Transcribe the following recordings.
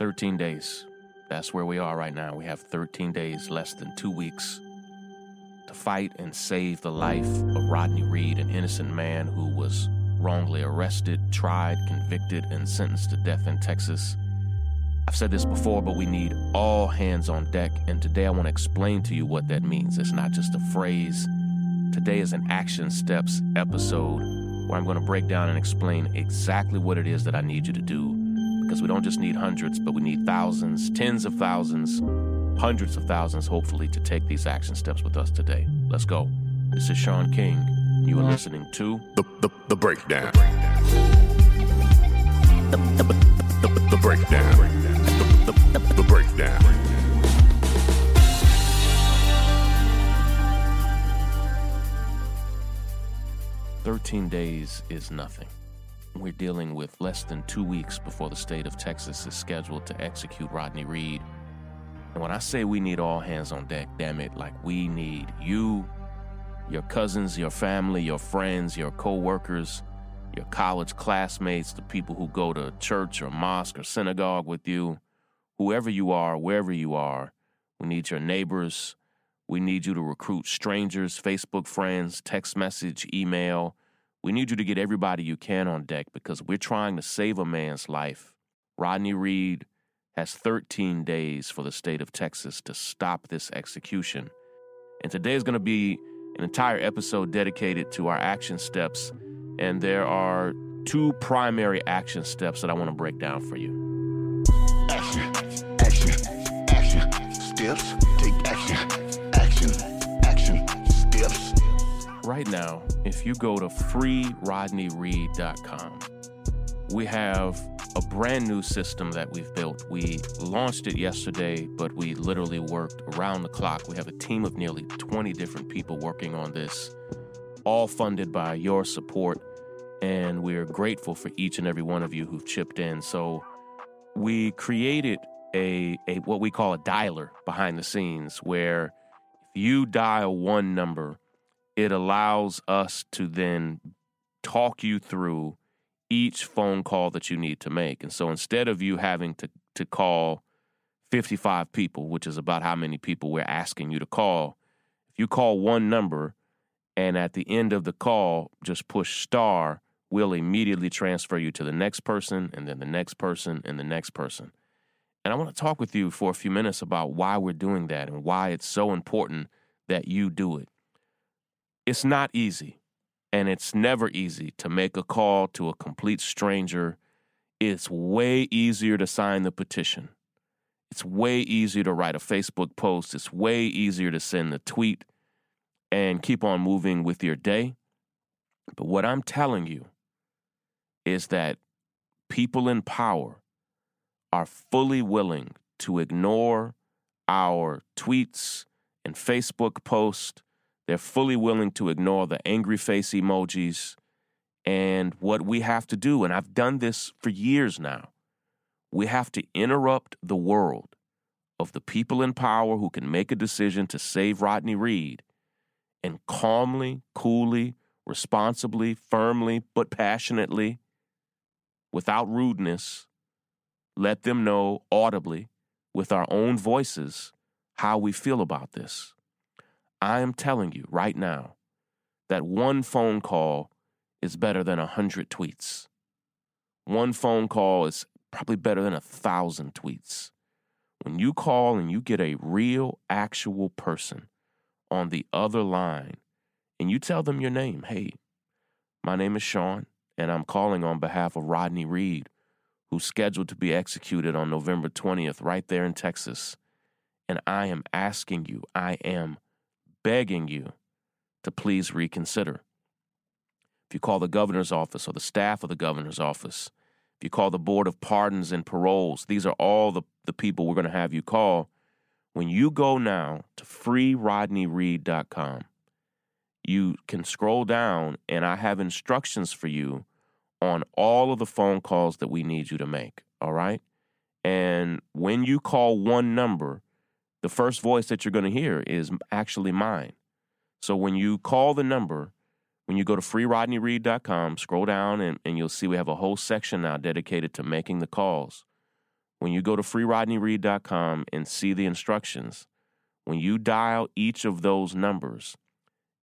13 days. That's where we are right now. We have 13 days, less than two weeks, to fight and save the life of Rodney Reed, an innocent man who was wrongly arrested, tried, convicted, and sentenced to death in Texas. I've said this before, but we need all hands on deck, and today I want to explain to you what that means. It's not just a phrase. Today is an action steps episode where I'm going to break down and explain exactly what it is that I need you to do because we don't just need hundreds, but we need thousands, tens of thousands, hundreds of thousands, hopefully, to take these action steps with us today. Let's go. This is Shaun King. You are listening to The, the, the breakdown. The, the, the, the breakdown. The, the, the, the breakdown. Thirteen days is nothing. We're dealing with less than two weeks before the state of Texas is scheduled to execute Rodney Reed. And when I say we need all hands on deck, damn it, like we need you, your cousins, your family, your friends, your co workers, your college classmates, the people who go to church or mosque or synagogue with you, whoever you are, wherever you are. We need your neighbors. We need you to recruit strangers, Facebook friends, text message, email. We need you to get everybody you can on deck because we're trying to save a man's life. Rodney Reed has 13 days for the state of Texas to stop this execution. And today is going to be an entire episode dedicated to our action steps. And there are two primary action steps that I want to break down for you. Action, action, action, steps, Right now, if you go to freerodneyreed.com, we have a brand new system that we've built. We launched it yesterday, but we literally worked around the clock. We have a team of nearly 20 different people working on this, all funded by your support. And we're grateful for each and every one of you who've chipped in. So we created a, a what we call a dialer behind the scenes where if you dial one number, it allows us to then talk you through each phone call that you need to make. And so instead of you having to, to call 55 people, which is about how many people we're asking you to call, if you call one number and at the end of the call, just push star, we'll immediately transfer you to the next person and then the next person and the next person. And I want to talk with you for a few minutes about why we're doing that and why it's so important that you do it. It's not easy. And it's never easy to make a call to a complete stranger. It's way easier to sign the petition. It's way easier to write a Facebook post. It's way easier to send a tweet and keep on moving with your day. But what I'm telling you is that people in power are fully willing to ignore our tweets and Facebook posts they're fully willing to ignore the angry face emojis and what we have to do. And I've done this for years now. We have to interrupt the world of the people in power who can make a decision to save Rodney Reed and calmly, coolly, responsibly, firmly, but passionately, without rudeness, let them know audibly with our own voices how we feel about this. I am telling you right now that one phone call is better than a hundred tweets. One phone call is probably better than a thousand tweets. When you call and you get a real, actual person on the other line and you tell them your name, hey, my name is Shaun, and I'm calling on behalf of Rodney Reed, who's scheduled to be executed on November 20th right there in Texas. And I am asking you, I am begging you to please reconsider. If you call the governor's office or the staff of the governor's office, if you call the board of pardons and paroles, these are all the, the people we're going to have you call. When you go now to freerodneyreed.com, you can scroll down and I have instructions for you on all of the phone calls that we need you to make. All right. And when you call one number, the first voice that you're going to hear is actually mine. So when you call the number, when you go to freerodneyreed.com, scroll down and, and you'll see we have a whole section now dedicated to making the calls. when you go to freerodneyreed.com and see the instructions, when you dial each of those numbers,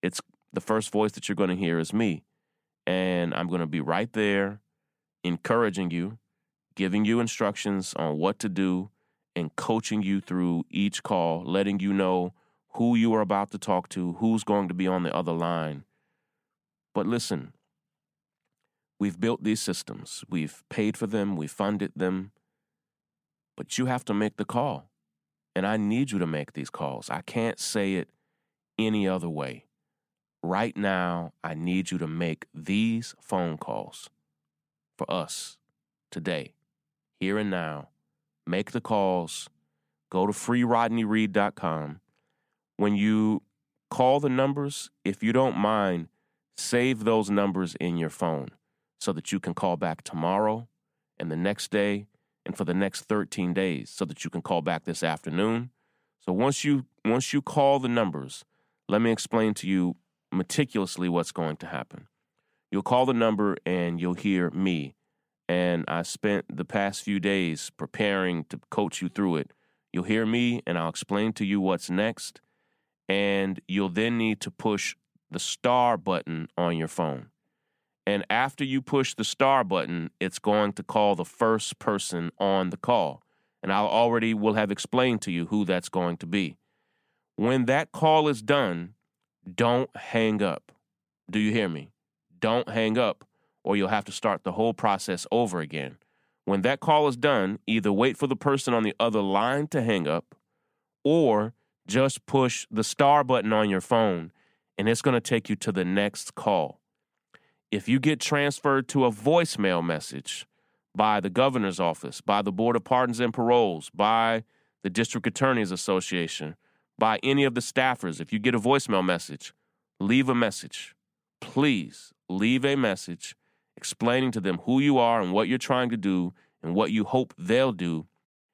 it's the first voice that you're going to hear is me. And I'm going to be right there encouraging you, giving you instructions on what to do, and coaching you through each call, letting you know who you are about to talk to, who's going to be on the other line. But listen, we've built these systems, we've paid for them, we funded them, but you have to make the call. And I need you to make these calls. I can't say it any other way. Right now, I need you to make these phone calls for us today, here and now. Make the calls. Go to freerodneyreed.com. When you call the numbers, if you don't mind, save those numbers in your phone so that you can call back tomorrow and the next day and for the next 13 days so that you can call back this afternoon. So once you once you call the numbers, let me explain to you meticulously what's going to happen. You'll call the number and you'll hear me. And I spent the past few days preparing to coach you through it. You'll hear me and I'll explain to you what's next. And you'll then need to push the star button on your phone. And after you push the star button, it's going to call the first person on the call. And I already will have explained to you who that's going to be. When that call is done, don't hang up. Do you hear me? Don't hang up, or you'll have to start the whole process over again. When that call is done, either wait for the person on the other line to hang up, or just push the star button on your phone, and it's going to take you to the next call. If you get transferred to a voicemail message by the governor's office, by the Board of Pardons and Paroles, by the District Attorneys Association, by any of the staffers, if you get a voicemail message, leave a message. Please leave a message explaining to them who you are and what you're trying to do and what you hope they'll do.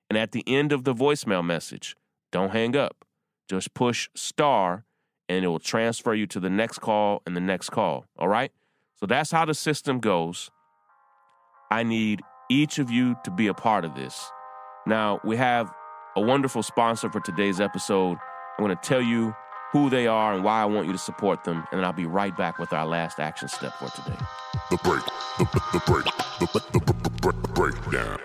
And at the end of the voicemail message, don't hang up. Just push star and it will transfer you to the next call and the next call. All right? So that's how the system goes. I need each of you to be a part of this. Now, we have a wonderful sponsor for today's episode. I'm going to tell you who they are and why I want you to support them, and then I'll be right back with our last action step for today. The break. The, the, the break. The, the, the, the break, breakdown.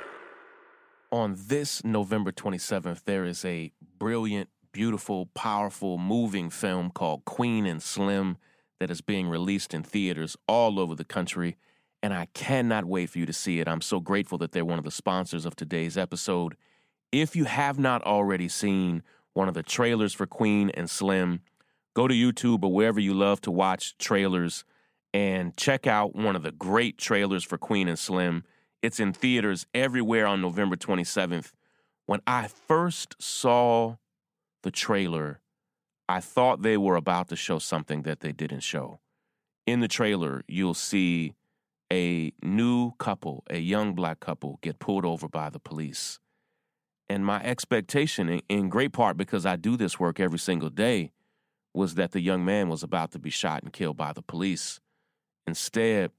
On this November 27th, there is a brilliant, beautiful, powerful, moving film called Queen and Slim that is being released in theaters all over the country. And I cannot wait for you to see it. I'm so grateful that they're one of the sponsors of today's episode. If you have not already seen one of the trailers for Queen and Slim, go to YouTube or wherever you love to watch trailers and check out one of the great trailers for Queen and Slim. It's in theaters everywhere on November 27th. When I first saw the trailer, I thought they were about to show something that they didn't show. In the trailer, you'll see a new couple, a young black couple, get pulled over by the police. And my expectation, in great part because I do this work every single day, was that the young man was about to be shot and killed by the police. Instead,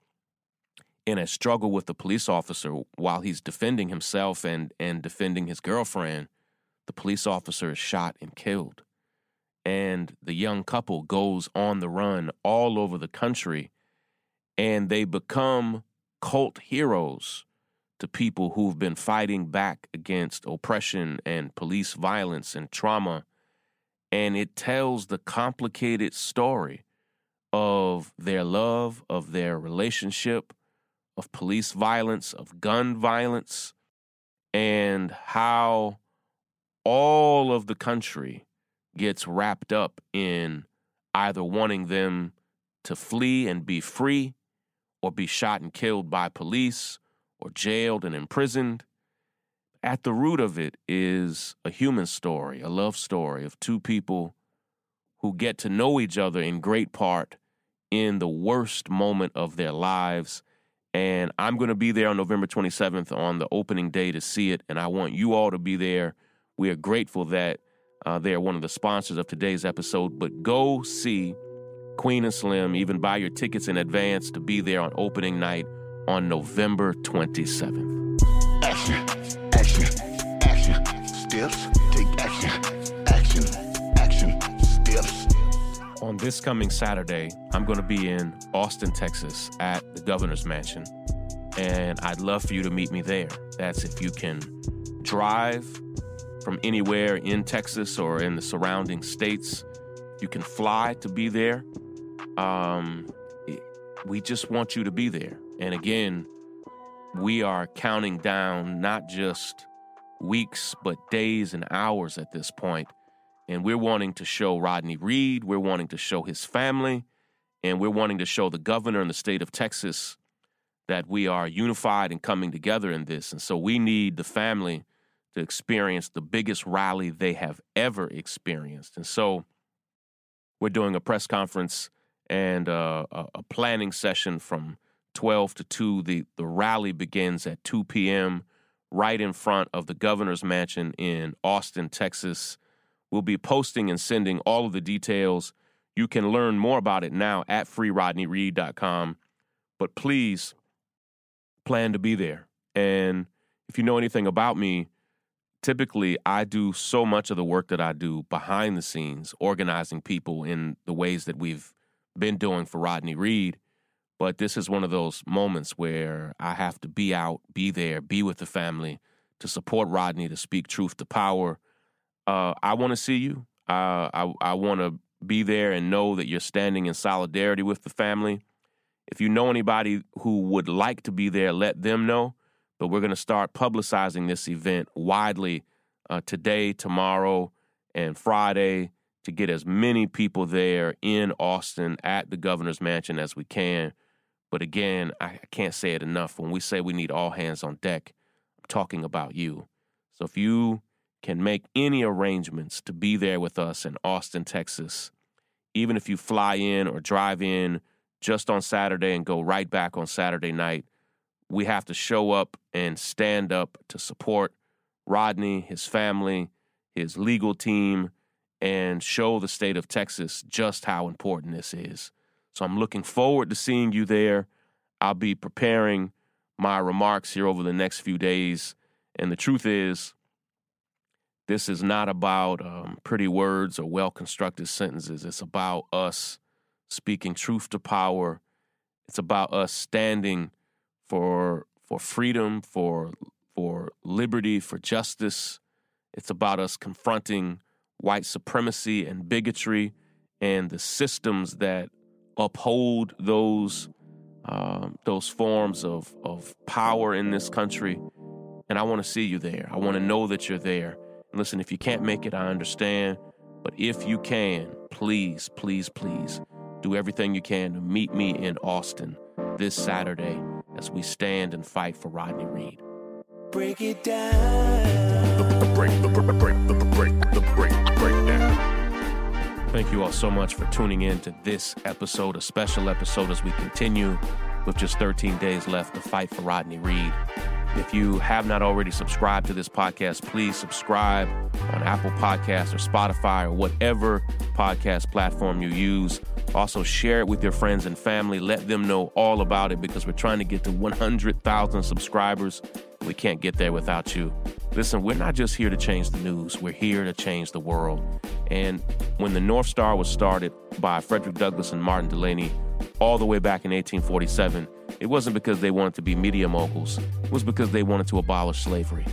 in a struggle with the police officer while he's defending himself and, and defending his girlfriend, the police officer is shot and killed. And the young couple goes on the run all over the country and they become cult heroes to people who've been fighting back against oppression and police violence and trauma. And it tells the complicated story of their love, of their relationship, of police violence, of gun violence, and how all of the country gets wrapped up in either wanting them to flee and be free or be shot and killed by police or jailed and imprisoned. At the root of it is a human story, a love story of two people who get to know each other in great part in the worst moment of their lives. And I'm going to be there on November 27th on the opening day to see it. And I want you all to be there. We are grateful that uh, they're one of the sponsors of today's episode. But go see Queen and Slim, even buy your tickets in advance to be there on opening night on November 27th. Action, action, action, steps, take action, action, action, steps. On this coming Saturday, I'm going to be in Austin, Texas at the Governor's Mansion, and I'd love for you to meet me there. That's if you can drive from anywhere in Texas or in the surrounding states. You can fly to be there. Um, we just want you to be there. And again, we are counting down not just weeks, but days and hours at this point. And we're wanting to show Rodney Reed, we're wanting to show his family, and we're wanting to show the governor in the state of Texas that we are unified and coming together in this. And so we need the family to experience the biggest rally they have ever experienced. And so we're doing a press conference and uh, a planning session from 12 to 2. The, the rally begins at 2 p.m. right in front of the governor's mansion in Austin, Texas. We'll be posting and sending all of the details. You can learn more about it now at freerodneyreed.com. But please plan to be there. And if you know anything about me, typically I do so much of the work that I do behind the scenes, organizing people in the ways that we've been doing for Rodney Reed. But this is one of those moments where I have to be out, be there, be with the family to support Rodney, to speak truth to power. Uh, I want to see you. Uh, I, I want to be there and know that you're standing in solidarity with the family. If you know anybody who would like to be there, let them know. But we're going to start publicizing this event widely uh, today, tomorrow, and Friday to get as many people there in Austin at the governor's mansion as we can. But again, I can't say it enough. When we say we need all hands on deck, I'm talking about you. So if you can make any arrangements to be there with us in Austin, Texas, even if you fly in or drive in just on Saturday and go right back on Saturday night, we have to show up and stand up to support Rodney, his family, his legal team, and show the state of Texas just how important this is. So I'm looking forward to seeing you there. I'll be preparing my remarks here over the next few days. And the truth is, this is not about um, pretty words or well constructed sentences. It's about us speaking truth to power. It's about us standing for for freedom, for for liberty, for justice. It's about us confronting white supremacy and bigotry and the systems that uphold those um, those forms of of power in this country. And I want to see you there. I want to know that you're there. And listen, if you can't make it, I understand. But if you can, please, please, please do everything you can to meet me in Austin this Saturday as we stand and fight for Rodney Reed. Break it down. The, the break, the, the break, the, the break, break, the breakdown. Thank you all so much for tuning in to this episode, a special episode as we continue with just 13 days left to fight for Rodney Reed. If you have not already subscribed to this podcast, please subscribe on Apple Podcasts or Spotify or whatever podcast platform you use. Also, share it with your friends and family. Let them know all about it because we're trying to get to 100,000 subscribers. We can't get there without you. Listen, we're not just here to change the news, we're here to change the world. And when the North Star was started by Frederick Douglass and Martin Delany all the way back in 1847, it wasn't because they wanted to be media moguls, it was because they wanted to abolish slavery.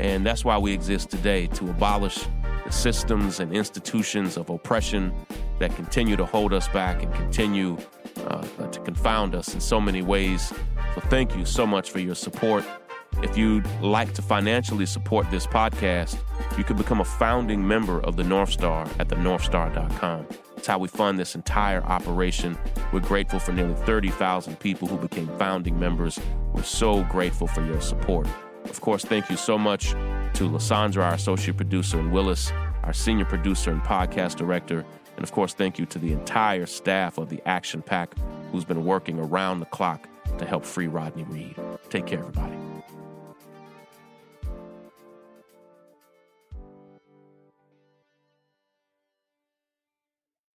And that's why we exist today to abolish the systems and institutions of oppression that continue to hold us back and continue uh, to confound us in so many ways. So, thank you so much for your support. If you'd like to financially support this podcast, you could become a founding member of the North Star at thenorthstar.com. It's how we fund this entire operation. We're grateful for nearly 30,000 people who became founding members. We're so grateful for your support. Of course, thank you so much to Lysandra, our associate producer, and Willis, our senior producer and podcast director. And of course, thank you to the entire staff of the Action Pack who's been working around the clock to help free Rodney Reed. Take care, everybody.